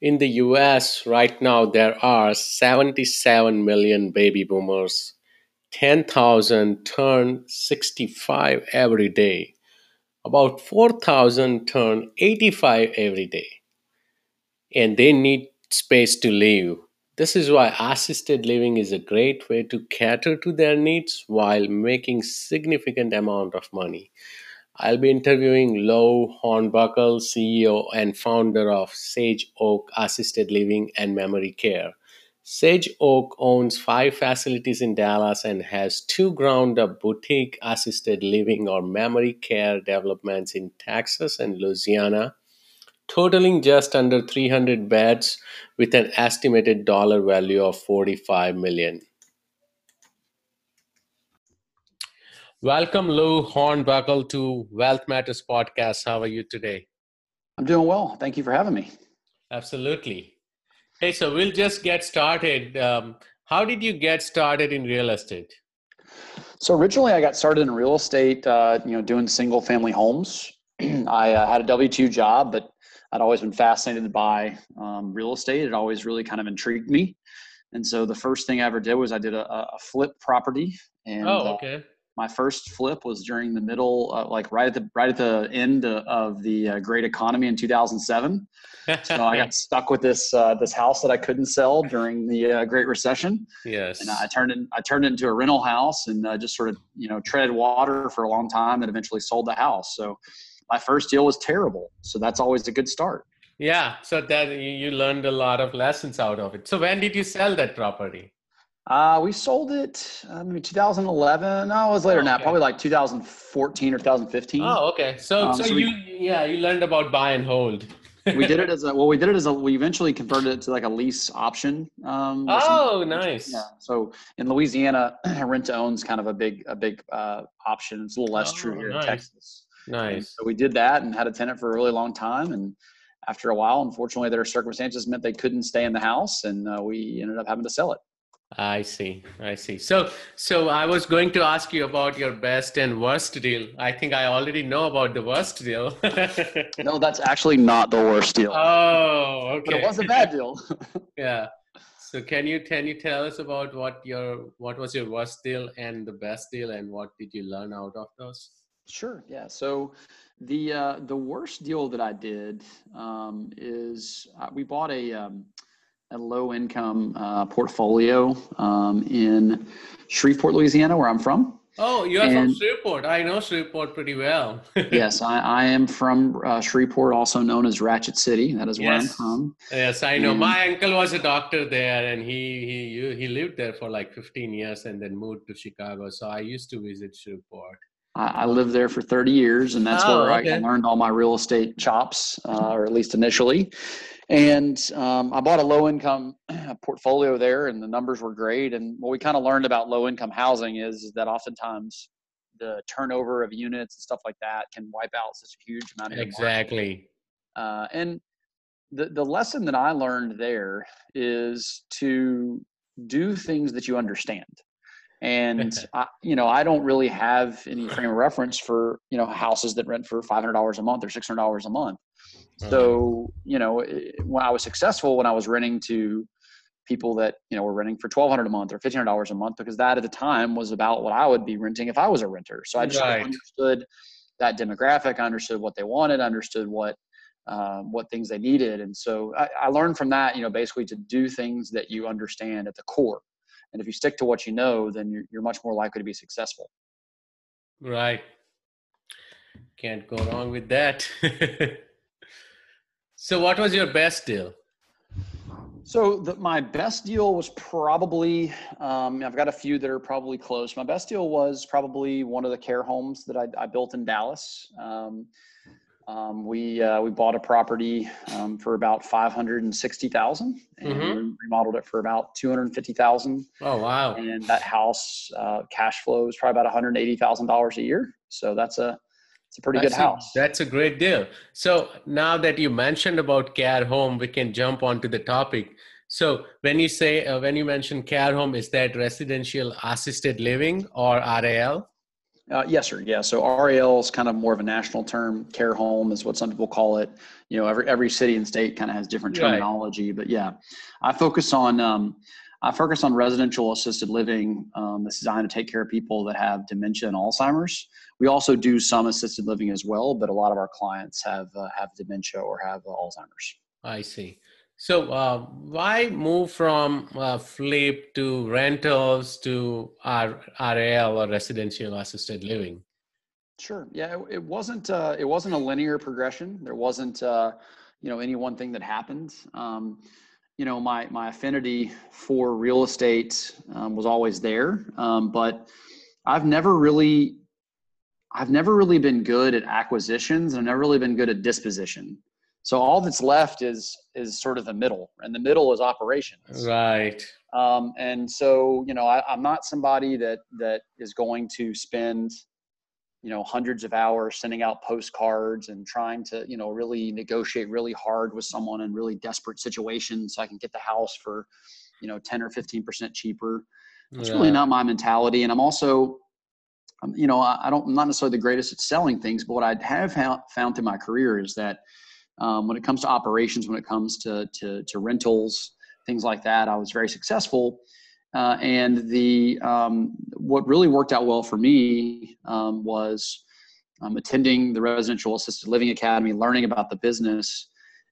In the US right now, there are 77 million baby boomers. 10,000 turn 65 every day. About 4,000 turn 85 every day. And they need space to live. This is why assisted living is a great way to cater to their needs while making significant amount of money. I'll be interviewing Lou Hornbuckle, CEO and founder of Sage Oak Assisted Living and Memory Care. Sage Oak owns five facilities in Dallas and has two ground up boutique assisted living or memory care developments in Texas and Louisiana, totaling just under 300 beds with an estimated dollar value of 45 million. Welcome, Lou Hornbuckle, to Wealth Matters Podcast. How are you today? I'm doing well. Thank you for having me. Absolutely. Hey, so we'll just get started. Um, how did you get started in real estate? So originally, I got started in real estate, uh, you know, doing single family homes. I uh, had a W two job, but I'd always been fascinated by um, real estate. It always really kind of intrigued me. And so the first thing I ever did was I did a, a flip property. And, oh, okay. Uh, my first flip was during the middle, uh, like right at the right at the end of the uh, great economy in 2007. so I got stuck with this uh, this house that I couldn't sell during the uh, Great Recession. Yes, and I turned it I turned it into a rental house and uh, just sort of you know treaded water for a long time and eventually sold the house. So my first deal was terrible. So that's always a good start. Yeah, so that you learned a lot of lessons out of it. So when did you sell that property? Uh, we sold it uh, maybe 2011. No, it was later oh, okay. now, probably like 2014 or 2015. Oh, okay. So, um, so, so, you, we, yeah, you learned about buy and hold. we did it as a, well, we did it as a, we eventually converted it to like a lease option. Um, oh, nice. Yeah. So in Louisiana, rent to owns kind of a big, a big, uh, option. It's a little less oh, true here nice. in Texas. Nice. And so we did that and had a tenant for a really long time. And after a while, unfortunately, their circumstances meant they couldn't stay in the house and uh, we ended up having to sell it. I see. I see. So, so I was going to ask you about your best and worst deal. I think I already know about the worst deal. no, that's actually not the worst deal. Oh, okay. But it was a bad deal. yeah. So, can you can you tell us about what your what was your worst deal and the best deal, and what did you learn out of those? Sure. Yeah. So, the uh, the worst deal that I did um, is uh, we bought a. Um, a low income uh, portfolio um, in Shreveport, Louisiana, where I'm from. Oh, you're and, from Shreveport. I know Shreveport pretty well. yes, I, I, am from uh, Shreveport, also known as Ratchet City. That is where yes. I'm from. Yes, I know. And, My uncle was a doctor there, and he he he lived there for like 15 years, and then moved to Chicago. So I used to visit Shreveport. I, I lived there for 30 years, and that's oh, where okay. I learned all my real estate chops, uh, or at least initially. And um, I bought a low income portfolio there, and the numbers were great. And what we kind of learned about low income housing is, is that oftentimes the turnover of units and stuff like that can wipe out such a huge amount of exactly. Uh, and the the lesson that I learned there is to do things that you understand. And I, you know, I don't really have any frame of reference for you know houses that rent for five hundred dollars a month or six hundred dollars a month. So, you know, when I was successful, when I was renting to people that, you know, were renting for 1200 a month or $1,500 a month, because that at the time was about what I would be renting if I was a renter. So I just right. understood that demographic, I understood what they wanted, I understood what, um, what things they needed. And so I, I learned from that, you know, basically to do things that you understand at the core. And if you stick to what you know, then you're, you're much more likely to be successful. Right. Can't go wrong with that. So, what was your best deal? So, the, my best deal was probably, um, I've got a few that are probably close. My best deal was probably one of the care homes that I, I built in Dallas. Um, Um, we uh, we bought a property um, for about five hundred and sixty thousand, and mm-hmm. remodeled it for about two hundred and fifty thousand. Oh wow! And that house uh, cash flow is probably about one hundred eighty thousand dollars a year. So that's a it's a pretty that's good house. A, that's a great deal. So now that you mentioned about care home, we can jump onto the topic. So when you say uh, when you mention care home, is that residential assisted living or RAL? Uh, yes, sir. Yeah. So RAL is kind of more of a national term. Care home is what some people call it. You know, every every city and state kind of has different terminology. Right. But yeah, I focus on um, I focus on residential assisted living. Um, that's designed to take care of people that have dementia and Alzheimer's. We also do some assisted living as well, but a lot of our clients have uh, have dementia or have uh, Alzheimer's. I see. So uh, why move from uh, flip to rentals to R- RAL or residential assisted living? Sure. Yeah, it, it wasn't. Uh, it wasn't a linear progression. There wasn't, uh, you know, any one thing that happened. Um, you know, my my affinity for real estate um, was always there, um, but I've never really, I've never really been good at acquisitions. I've never really been good at disposition. So all that's left is is sort of the middle, and the middle is operations. Right. Um, and so you know, I, I'm not somebody that that is going to spend you know hundreds of hours sending out postcards and trying to you know really negotiate really hard with someone in really desperate situations so I can get the house for you know 10 or 15 percent cheaper. It's yeah. really not my mentality, and I'm also um, you know, I, don't, I'm not necessarily the greatest at selling things, but what I have found, found through my career is that um, when it comes to operations, when it comes to, to, to rentals, things like that, I was very successful. Uh, and the um, what really worked out well for me um, was um, attending the residential assisted living academy, learning about the business.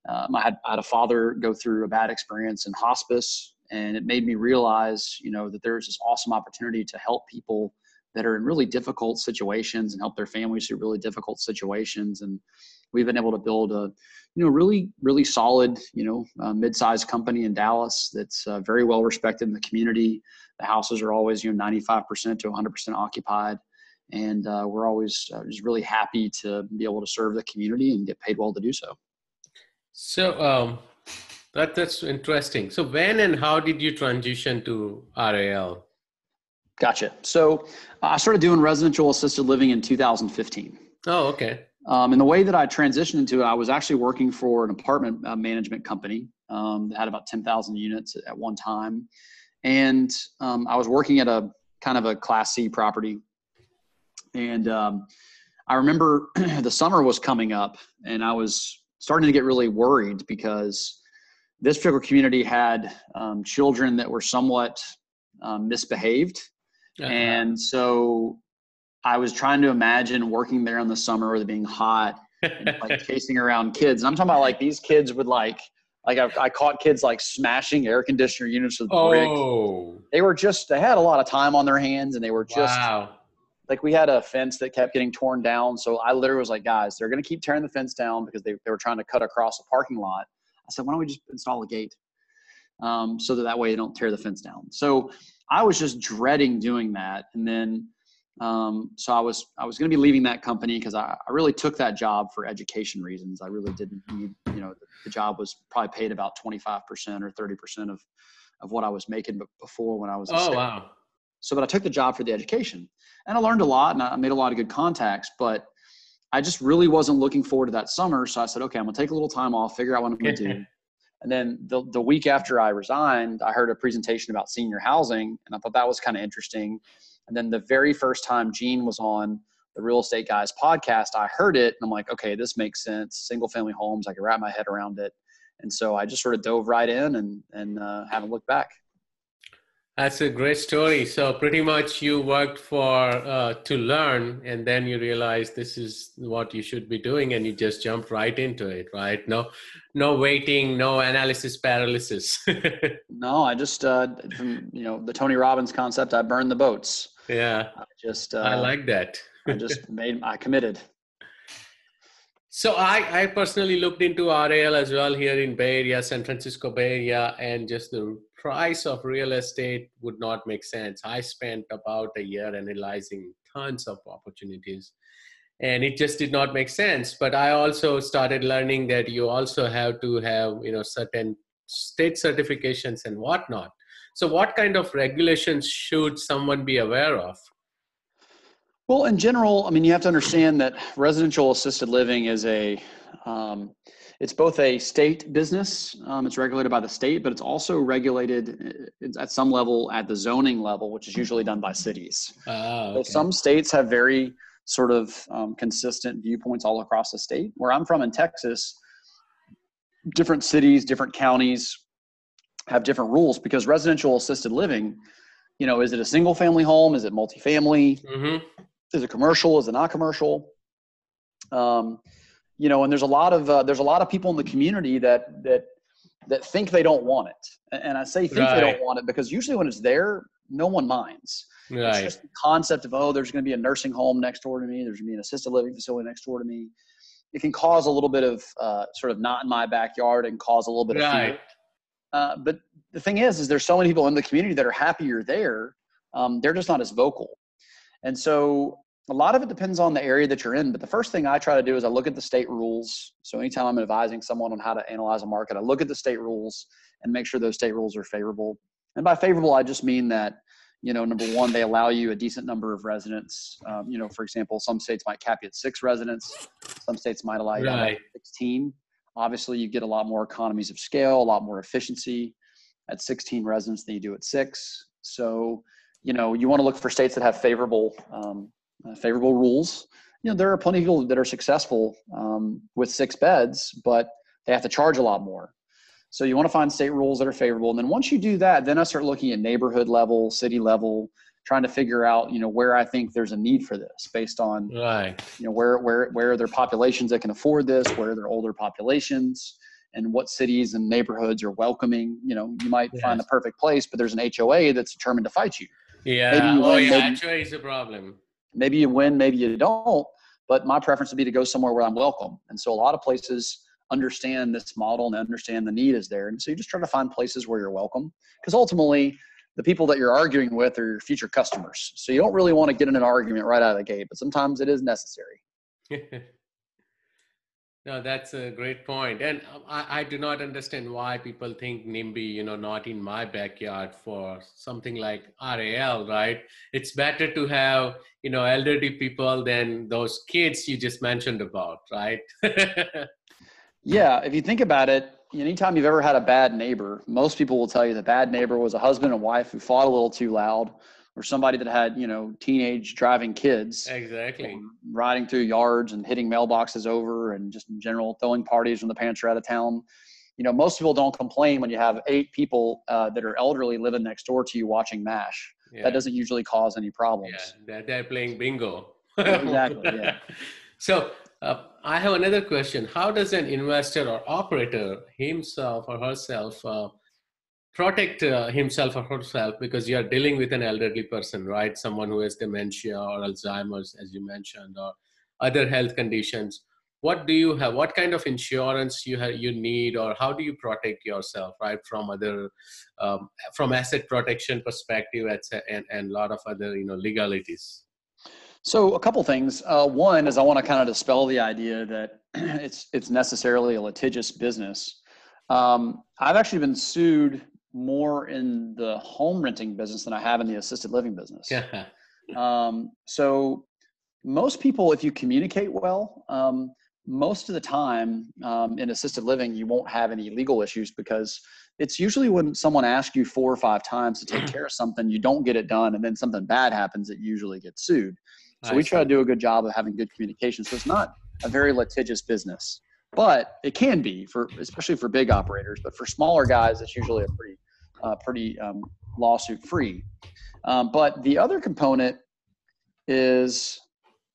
Um, I, had, I had a father go through a bad experience in hospice, and it made me realize, you know, that there's this awesome opportunity to help people that are in really difficult situations and help their families through really difficult situations. And we've been able to build a you know really really solid you know uh, mid-sized company in dallas that's uh, very well respected in the community. The houses are always you know 95% to 100% occupied. And uh, we're always uh, just really happy to be able to serve the community and get paid well to do so. So um, that that's interesting. So when and how did you transition to ral gotcha. So i started doing residential assisted living in 2015 oh okay um, and the way that I transitioned into it, I was actually working for an apartment uh, management company um, that had about 10,000 units at one time. And um, I was working at a kind of a Class C property. And um, I remember the summer was coming up, and I was starting to get really worried because this particular community had um, children that were somewhat um, misbehaved. Uh-huh. And so I was trying to imagine working there in the summer with it being hot, and, like chasing around kids. And I'm talking about like these kids would like, like I, I caught kids like smashing air conditioner units with oh. bricks. They were just, they had a lot of time on their hands, and they were just wow. like we had a fence that kept getting torn down. So I literally was like, guys, they're going to keep tearing the fence down because they, they were trying to cut across a parking lot. I said, why don't we just install a gate? Um, so that that way they don't tear the fence down. So I was just dreading doing that. And then um, so I was I was going to be leaving that company because I, I really took that job for education reasons. I really didn't need you know the, the job was probably paid about twenty five percent or thirty percent of of what I was making before when I was. Oh wow! So, but I took the job for the education, and I learned a lot, and I made a lot of good contacts. But I just really wasn't looking forward to that summer. So I said, okay, I'm gonna take a little time off, figure out what I'm gonna do. And then the, the week after I resigned, I heard a presentation about senior housing, and I thought that was kind of interesting. And then the very first time Gene was on the Real Estate Guys podcast, I heard it and I'm like, okay, this makes sense. Single family homes, I can wrap my head around it. And so I just sort of dove right in and, and uh, haven't looked back. That's a great story. So pretty much you worked for uh, to learn, and then you realized this is what you should be doing, and you just jumped right into it, right? No, no waiting, no analysis paralysis. no, I just uh, from you know the Tony Robbins concept. I burned the boats. Yeah. I just uh, I like that. I just made I committed. So I, I personally looked into RAL as well here in Bay Area, San Francisco Bay Area, and just the price of real estate would not make sense. I spent about a year analyzing tons of opportunities. and it just did not make sense but i also started learning that you also have to have you know certain state certifications and whatnot so what kind of regulations should someone be aware of well in general i mean you have to understand that residential assisted living is a um, it's both a state business um, it's regulated by the state but it's also regulated uh, at some level at the zoning level which is usually done by cities uh, okay. so some states have very sort of um, consistent viewpoints all across the state. Where I'm from in Texas, different cities, different counties have different rules because residential assisted living, you know, is it a single family home? Is it multifamily? Mm-hmm. Is it commercial? Is it not commercial? Um, you know, and there's a lot of uh, there's a lot of people in the community that that that think they don't want it, and I say think right. they don't want it because usually when it's there, no one minds. Right. It's just the concept of oh, there's going to be a nursing home next door to me. There's going to be an assisted living facility next door to me. It can cause a little bit of uh, sort of not in my backyard and cause a little bit of fear. Uh, but the thing is, is there's so many people in the community that are happy you're there. Um, they're just not as vocal, and so a lot of it depends on the area that you're in. But the first thing I try to do is I look at the state rules. So anytime I'm advising someone on how to analyze a market, I look at the state rules and make sure those state rules are favorable. And by favorable, I just mean that you know, number one, they allow you a decent number of residents. Um, you know, for example, some states might cap you at six residents. Some states might allow you right. to 16. Obviously, you get a lot more economies of scale, a lot more efficiency at 16 residents than you do at six. So, you know, you want to look for states that have favorable, um, uh, favorable rules. You know, there are plenty of people that are successful um, with six beds, but they have to charge a lot more. So you want to find state rules that are favorable. And then once you do that, then I start looking at neighborhood level, city level, trying to figure out, you know, where I think there's a need for this based on, right. you know, where, where, where are there populations that can afford this? Where are there older populations? And what cities and neighborhoods are welcoming? You know, you might yes. find the perfect place, but there's an HOA that's determined to fight you. Yeah. Maybe you oh, win, yeah. Maybe, HOA is a problem. Maybe you win, maybe you don't. But my preference would be to go somewhere where I'm welcome. And so a lot of places, understand this model and understand the need is there. And so you just try to find places where you're welcome because ultimately the people that you're arguing with are your future customers. So you don't really want to get in an argument right out of the gate, but sometimes it is necessary. no, that's a great point. And um, I, I, do not understand why people think NIMBY, you know, not in my backyard for something like RAL, right? It's better to have, you know, elderly people than those kids you just mentioned about, right? Yeah, if you think about it, anytime you've ever had a bad neighbor, most people will tell you the bad neighbor was a husband and wife who fought a little too loud, or somebody that had you know teenage driving kids, exactly, riding through yards and hitting mailboxes over, and just in general throwing parties when the parents are out of town. You know, most people don't complain when you have eight people uh, that are elderly living next door to you watching MASH. Yeah. That doesn't usually cause any problems. Yeah, they're, they're playing bingo. exactly. Yeah. So uh, I have another question. How does an investor or operator himself or herself uh, protect uh, himself or herself because you are dealing with an elderly person, right? Someone who has dementia or Alzheimer's, as you mentioned, or other health conditions. What do you have? What kind of insurance you have, you need, or how do you protect yourself, right, from other, um, from asset protection perspective, and and a lot of other you know legalities. So a couple things. Uh, one is I want to kind of dispel the idea that it's it's necessarily a litigious business. Um, I've actually been sued more in the home renting business than I have in the assisted living business. Yeah. Um, so most people, if you communicate well, um, most of the time um, in assisted living, you won't have any legal issues because it's usually when someone asks you four or five times to take care of something, you don't get it done, and then something bad happens, it usually gets sued. So we try to do a good job of having good communication. So it's not a very litigious business, but it can be for especially for big operators. But for smaller guys, it's usually a pretty uh, pretty um, lawsuit free. Um, but the other component is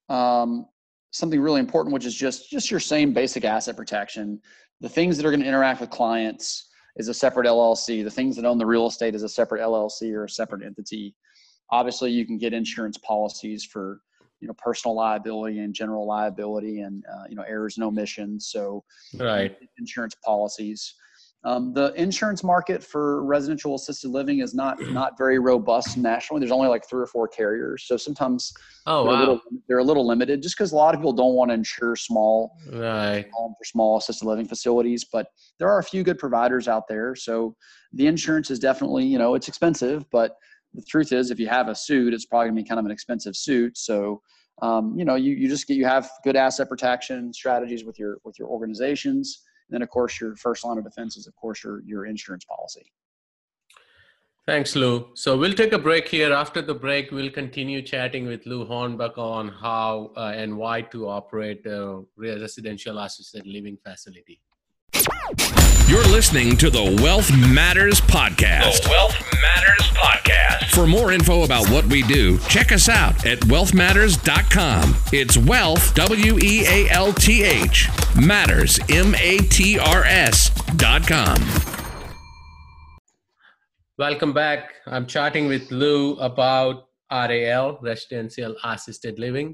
um, something really important, which is just just your same basic asset protection. The things that are going to interact with clients is a separate LLC. The things that own the real estate is a separate LLC or a separate entity. Obviously, you can get insurance policies for you know personal liability and general liability and uh, you know errors and omissions so right insurance policies Um, the insurance market for residential assisted living is not not very robust nationally. There's only like three or four carriers, so sometimes Oh they're, a little, they're a little limited, just because a lot of people don't want to insure small Right. small assisted living facilities. But there are a few good providers out there, so the insurance is definitely you know it's expensive, but the truth is, if you have a suit, it's probably gonna be kind of an expensive suit. So um, you know you you just get you have good asset protection strategies with your with your organizations. And then of course your first line of defense is of course your your insurance policy. Thanks, Lou. So we'll take a break here. After the break, we'll continue chatting with Lou Hornbuck on how uh, and why to operate a residential assisted living facility. You're listening to the Wealth Matters Podcast. The Wealth Matters Podcast. For more info about what we do, check us out at wealthmatters.com. It's wealth, W E A L T H, matters, M A T R S dot com. Welcome back. I'm chatting with Lou about RAL, Residential Assisted Living.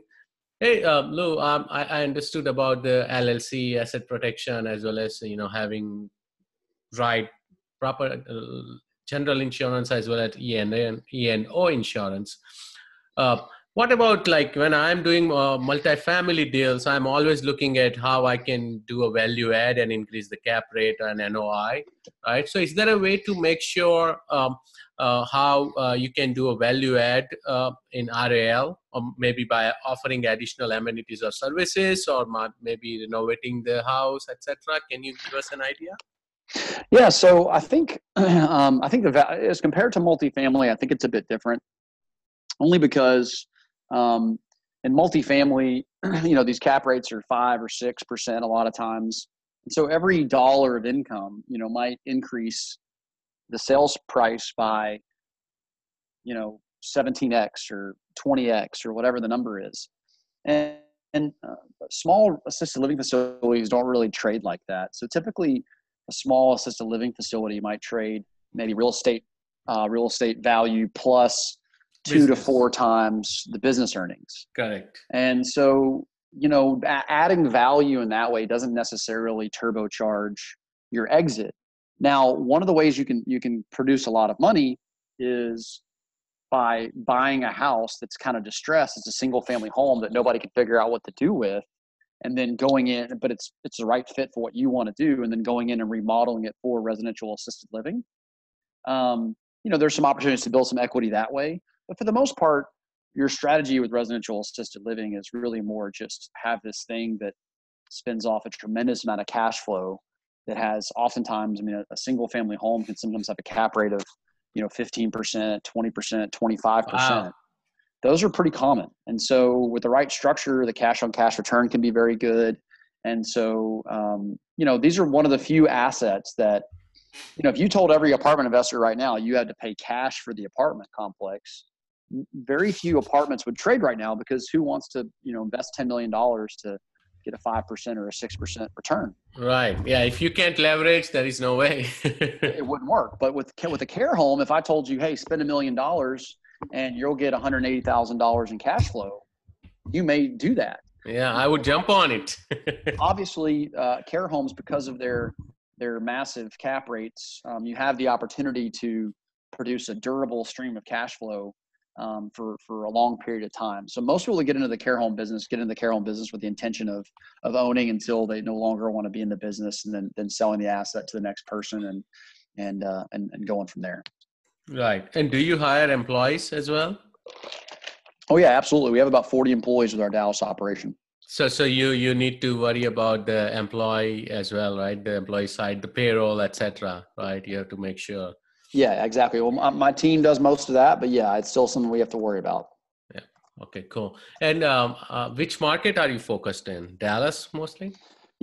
Hey, uh, Lou, um, I, I understood about the LLC asset protection as well as you know having right proper uh, general insurance as well as EN and E&O insurance. Uh, what about like when I'm doing uh, multifamily deals? I'm always looking at how I can do a value add and increase the cap rate and NOI, right? So, is there a way to make sure um, uh, how uh, you can do a value add uh, in RAL, or maybe by offering additional amenities or services, or maybe renovating the house, etc.? Can you give us an idea? Yeah, so I think um, I think the as compared to multifamily, I think it's a bit different, only because um, in multifamily, you know, these cap rates are five or six percent a lot of times. So every dollar of income, you know, might increase the sales price by, you know, 17x or 20x or whatever the number is, and and uh, small assisted living facilities don't really trade like that. So typically, a small assisted living facility might trade maybe real estate uh, real estate value plus two to four times the business earnings. Correct. and so you know a- adding value in that way doesn't necessarily turbocharge your exit. Now one of the ways you can you can produce a lot of money is by buying a house that's kind of distressed. It's a single family home that nobody can figure out what to do with and then going in but it's it's the right fit for what you want to do and then going in and remodeling it for residential assisted living um, you know there's some opportunities to build some equity that way but for the most part your strategy with residential assisted living is really more just have this thing that spins off a tremendous amount of cash flow that has oftentimes i mean a, a single family home can sometimes have a cap rate of you know 15% 20% 25% Wow. Those are pretty common and so with the right structure the cash on cash return can be very good and so um, you know these are one of the few assets that you know if you told every apartment investor right now you had to pay cash for the apartment complex very few apartments would trade right now because who wants to you know invest $10 million to get a 5% or a 6% return Right. Yeah. If you can't leverage, there is no way. it wouldn't work but with with a care home if i told you hey spend a million dollars and you'll get $180000 in cash flow you may do that. Yeah, I would jump on it. obviously uh, care homes because of their their massive cap rates um, you have the opportunity to produce a durable stream of cash flow um, for for a long period of time. So most people that get into the care home business get into the care home business with the intention of of owning until they no longer want to be in the business and then then selling the asset to the next person and and uh, and, and going from there right. And do you hire employees as well? oh yeah absolutely we have about 40 employees with our dallas operation So, so you you need to worry about the employee as well, right? The employee side, the payroll, etc. Right? You have to make sure. yeah exactly well my, my team does most of that but yeah it's still something we have to worry about Yeah. Okay, cool. And um, uh, which market are you focused in? Dallas mostly.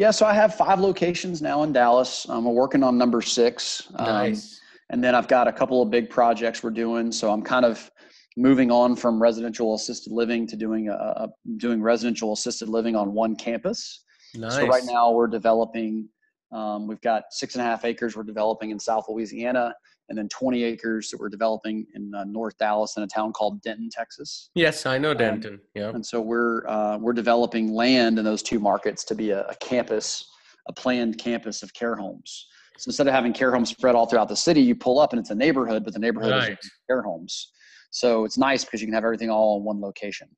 Yeah, so I have five locations now in Dallas. Um, we're working on number six. Um, Nice. And then I've got a couple of big projects we're doing. So I'm kind of moving on from residential assisted living to doing a, doing residential assisted living on one campus. Nice. So right now we're developing. Um, we've got six and a half acres we're developing in South Louisiana, and then 20 acres that we're developing in uh, North Dallas in a town called Denton, Texas. Yes, I know Um, Denton. yeah. And so we're uh, we're developing land in those two markets to be a, a campus, a planned campus of care homes. So instead of having care homes spread all throughout the city, you pull up and it's a neighborhood, but the neighborhood Right. is care homes. So it's nice because you can have everything all in one location.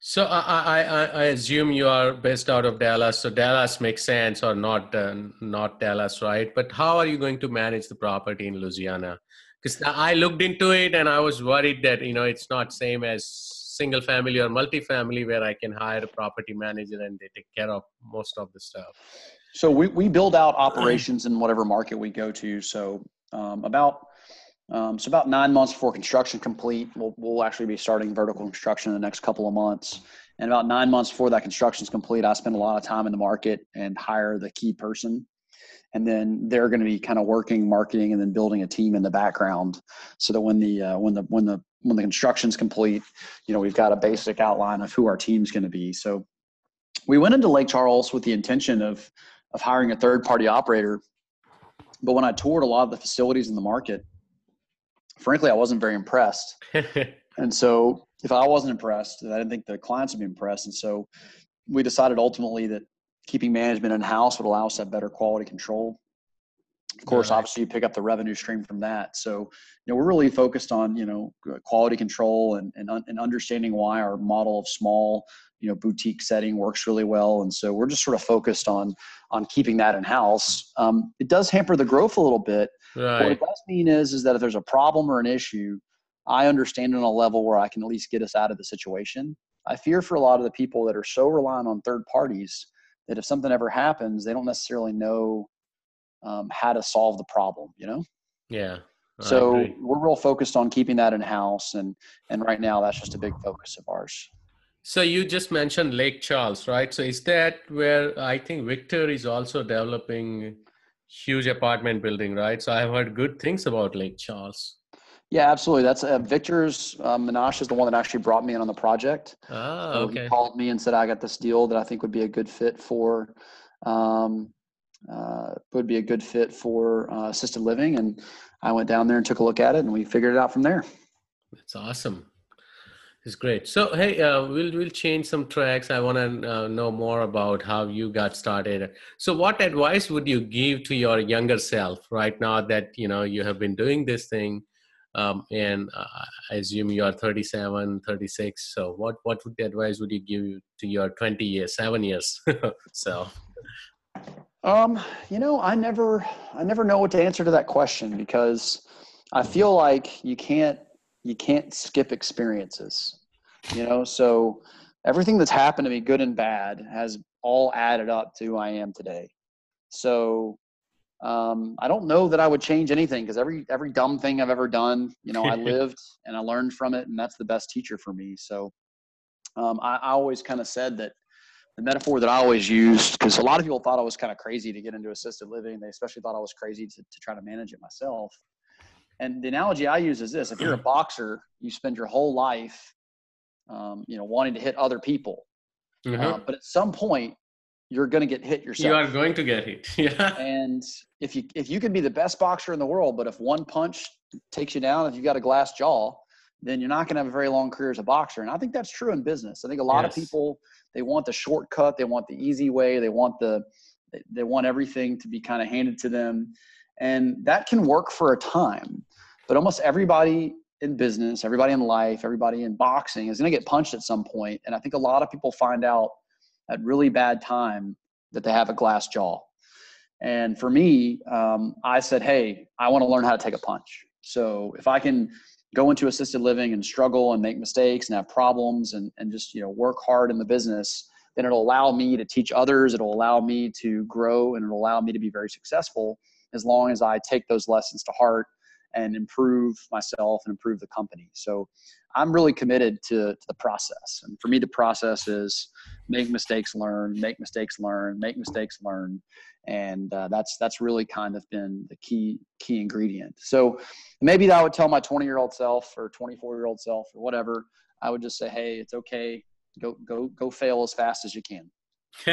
So I, I, I I assume you are based out of Dallas. So Dallas makes sense, or not uh, not Dallas, right? But how are you going to manage the property in Louisiana? Because I looked into it and I was worried that you know it's not same as single family or multifamily where I can hire a property manager and they take care of most of the stuff. So we, we build out operations in whatever market we go to. So um, about um, so about nine months before construction complete, we'll, we'll actually be starting vertical construction in the next couple of months. And about nine months before that construction is complete, I spend a lot of time in the market and hire the key person. And then they're going to be kind of working marketing and then building a team in the background, so that when the uh, when the when the when the construction's complete, you know we've got a basic outline of who our team's going to be. So we went into Lake Charles with the intention of of hiring a third party operator. But when I toured a lot of the facilities in the market, frankly, I wasn't very impressed. And so if I wasn't impressed, I didn't think the clients would be impressed. And so we decided ultimately that keeping management in house would allow us to have better quality control. Of course, Right. obviously you pick up the revenue stream from that. So, you know, we're really focused on, you know, quality control and, and, and understanding why our model of small, you know, boutique setting works really well. And so we're just sort of focused on, on keeping that in house. Um, it does hamper the growth a little bit, what it does mean is is that if there's a problem or an issue, I understand on a level where I can at least get us out of the situation. I fear for a lot of the people that are so reliant on third parties that if something ever happens, they don't necessarily know um, how to solve the problem. You know, Yeah. So we're real focused on keeping that in house, and and right now that's just a big focus of ours. So you just mentioned Lake Charles, right? So is that where I think Victor is also developing huge apartment building, right? So I've heard good things about Lake Charles. Yeah, absolutely. That's uh, Victor's. Uh, Minash is the one that actually brought me in on the project. Ah, So okay. He called me and said, I got this deal that I think would be a good fit for, um, uh, would be a good fit for uh, assisted living. And I went down there and took a look at it and we figured it out from there. That's awesome. It's great. So hey, uh, we'll we'll change some tracks. I want to uh, know more about how you got started. So, what advice would you give to your younger self right now that you know you have been doing this thing, um, and uh, I assume you are 37, 36. So, what what would the advice would you give to your 20 years, seven years self? Um, you know, I never, I never know what to answer to that question because I feel like you can't, you can't skip experiences, you know? So everything that's happened to me, good and bad, has all added up to who I am today. So, um, I don't know that I would change anything because every, every dumb thing I've ever done, you know, I lived and I learned from it and that's the best teacher for me. So, um, I, I always kind of said that the metaphor that I always used, because a lot of people thought I was kind of crazy to get into assisted living. They especially thought I was crazy to, to try to manage it myself. And the analogy I use is this: if you're a boxer, you spend your whole life, um, you know, wanting to hit other people, Mhm. uh, but at some point, you're going to get hit yourself. you are going to get hit. Yeah. And if you if you can be the best boxer in the world, but if one punch takes you down, if you've got a glass jaw, then you're not going to have a very long career as a boxer. And I think that's true in business. I think a lot Yes. of people they want the shortcut, they want the easy way, they want the they- they want everything to be kind of handed to them, and that can work for a time. But almost everybody in business, everybody in life, everybody in boxing is going to get punched at some point. And I think a lot of people find out at really bad time that they have a glass jaw. And for me, um, I said, hey, I want to learn how to take a punch. So if I can go into assisted living and struggle and make mistakes and have problems and, and just you know work hard in the business, then it'll allow me to teach others. It'll allow me to grow and it'll allow me to be very successful as long as I take those lessons to heart and improve myself and improve the company. So I'm really committed to, to the process. And for me, the process is make mistakes, learn, make mistakes, learn, make mistakes, learn. And uh, that's that's really kind of been the key key ingredient. So maybe I would tell my 20 year old self or 24 year old self or whatever. I would just say, hey, it's okay. Go go go fail as fast as you can.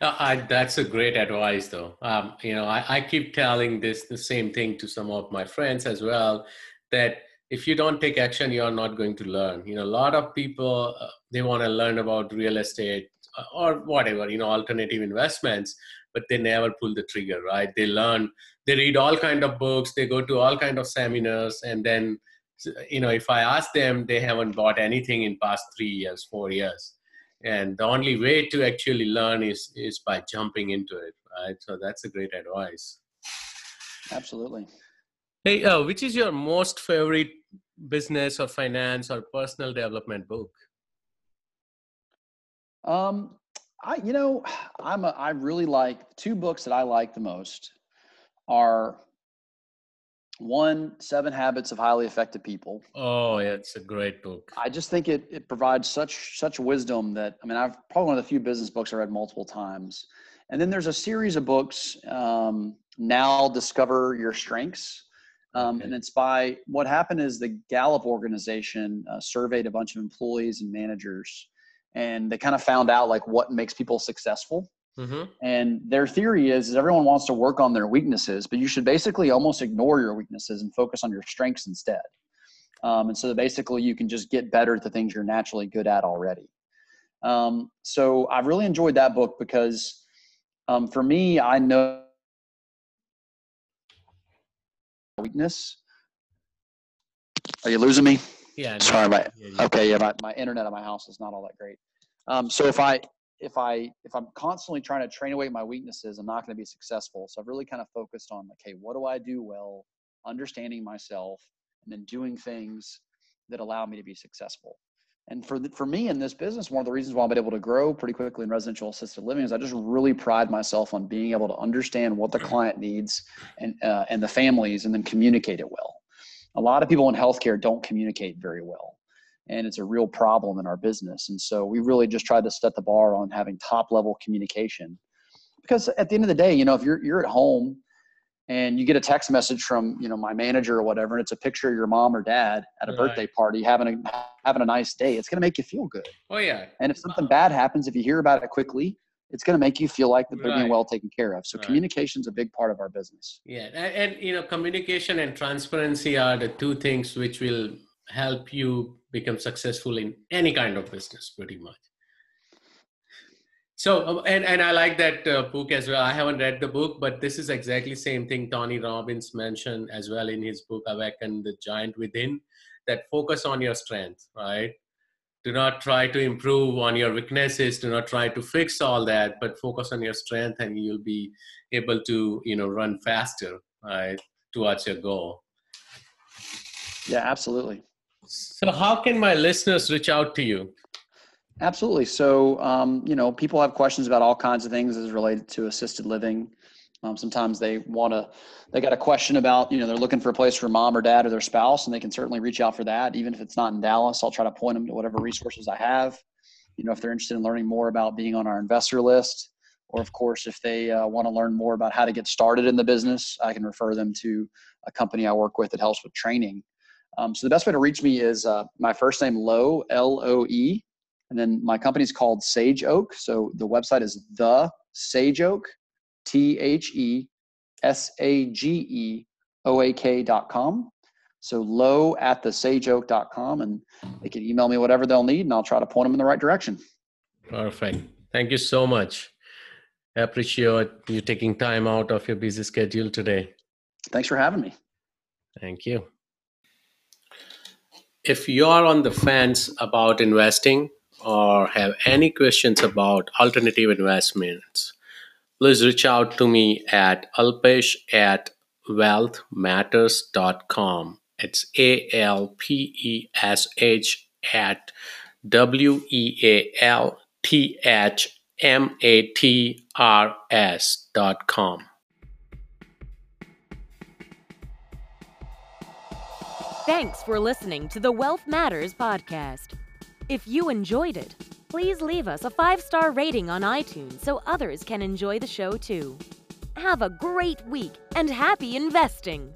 I, that's a great advice, though. Um, you know, I, I keep telling this the same thing to some of my friends as well. That if you don't take action, you are not going to learn. You know, a lot of people uh, they want to learn about real estate uh, or whatever, you know, alternative investments, but they never pull the trigger, right? They learn they read all kind of books they go to all kind of seminars and then you know if i ask them they haven't bought anything in past three years four years and the only way to actually learn is is by jumping into it right? So that's a great advice. Absolutely. Hey uh, which is your most favorite business or finance or personal development book? Um i you know i'm a, i really like two books that i like the most are one seven habits of highly effective people. Oh yeah it's a great book. I just think it, it provides such such wisdom that i mean i've probably one of the few business books i read multiple times. And then there's a series of books um, now discover your strengths um, and it's by what happened is the gallup organization uh, surveyed a bunch of employees and managers and they kind of found out like what makes people successful Mm-hmm. And their theory is, is everyone wants to work on their weaknesses, but you should basically almost ignore your weaknesses and focus on your strengths instead. Um, and so basically, you can just get better at the things you're naturally good at already. Um, so I've really enjoyed that book because um, for me, I know weakness. Are you losing me? Yeah. Sorry, my okay. Yeah, my, my internet at my house is not all that great. Um, so if I if I if I'm constantly trying to train away my weaknesses, I'm not going to be successful. So I've really kind of focused on okay, what do I do well, understanding myself, and then doing things that allow me to be successful. And for the, for me in this business, one of the reasons why I've been able to grow pretty quickly in residential assisted living is I just really pride myself on being able to understand what the client needs and uh, and the families, and then communicate it well. A lot of people in healthcare don't communicate very well and it's a real problem in our business. And so we really just tried to set the bar on having top level communication. Because at the end of the day, you know, if you're you're at home and you get a text message from, you know, my manager or whatever, and it's a picture of your mom or dad at a right. birthday party having a having a nice day, it's gonna make you feel good. Oh yeah. And if something uh-huh. bad happens, if you hear about it quickly, it's going to make you feel like they're right. being well taken care of. So right. communication is a big part of our business. Yeah, and, and, you know, communication and transparency are the two things which will help you become successful in any kind of business pretty much. So and, and i like that uh, book as well. I haven't read the book but this is exactly same thing tony robbins mentioned as well in his book awaken the giant within that focus on your strength right? Do not try to improve on your weaknesses. Do not try to fix all that but focus on your strength and you'll be able to you know run faster right towards your goal. Yeah absolutely so, how can my listeners reach out to you? Absolutely. So, um, you know, people have questions about all kinds of things as related to assisted living. Um, sometimes they want to, they got a question about, you know, they're looking for a place for mom or dad or their spouse, and they can certainly reach out for that. Even if it's not in Dallas, I'll try to point them to whatever resources I have. You know, if they're interested in learning more about being on our investor list, or of course, if they uh, want to learn more about how to get started in the business, I can refer them to a company I work with that helps with training um, so the best way to reach me is uh, my first name Loe L O E, and then my company is called Sage Oak. So the website is the Sage Oak, T H E S A G E O A K dot com. So low at the sageoak.com and they can email me whatever they'll need and I'll try to point them in the right direction. Perfect. Thank you so much. I appreciate you taking time out of your busy schedule today. Thanks for having me. Thank you if you are on the fence about investing or have any questions about alternative investments, please reach out to me at alpesh at wealthmatters.com. It's A L P E S H at W E A L T H M A T R S dot com. Thanks for listening to the Wealth Matters podcast. If you enjoyed it, please leave us a five star rating on iTunes so others can enjoy the show too. Have a great week and happy investing!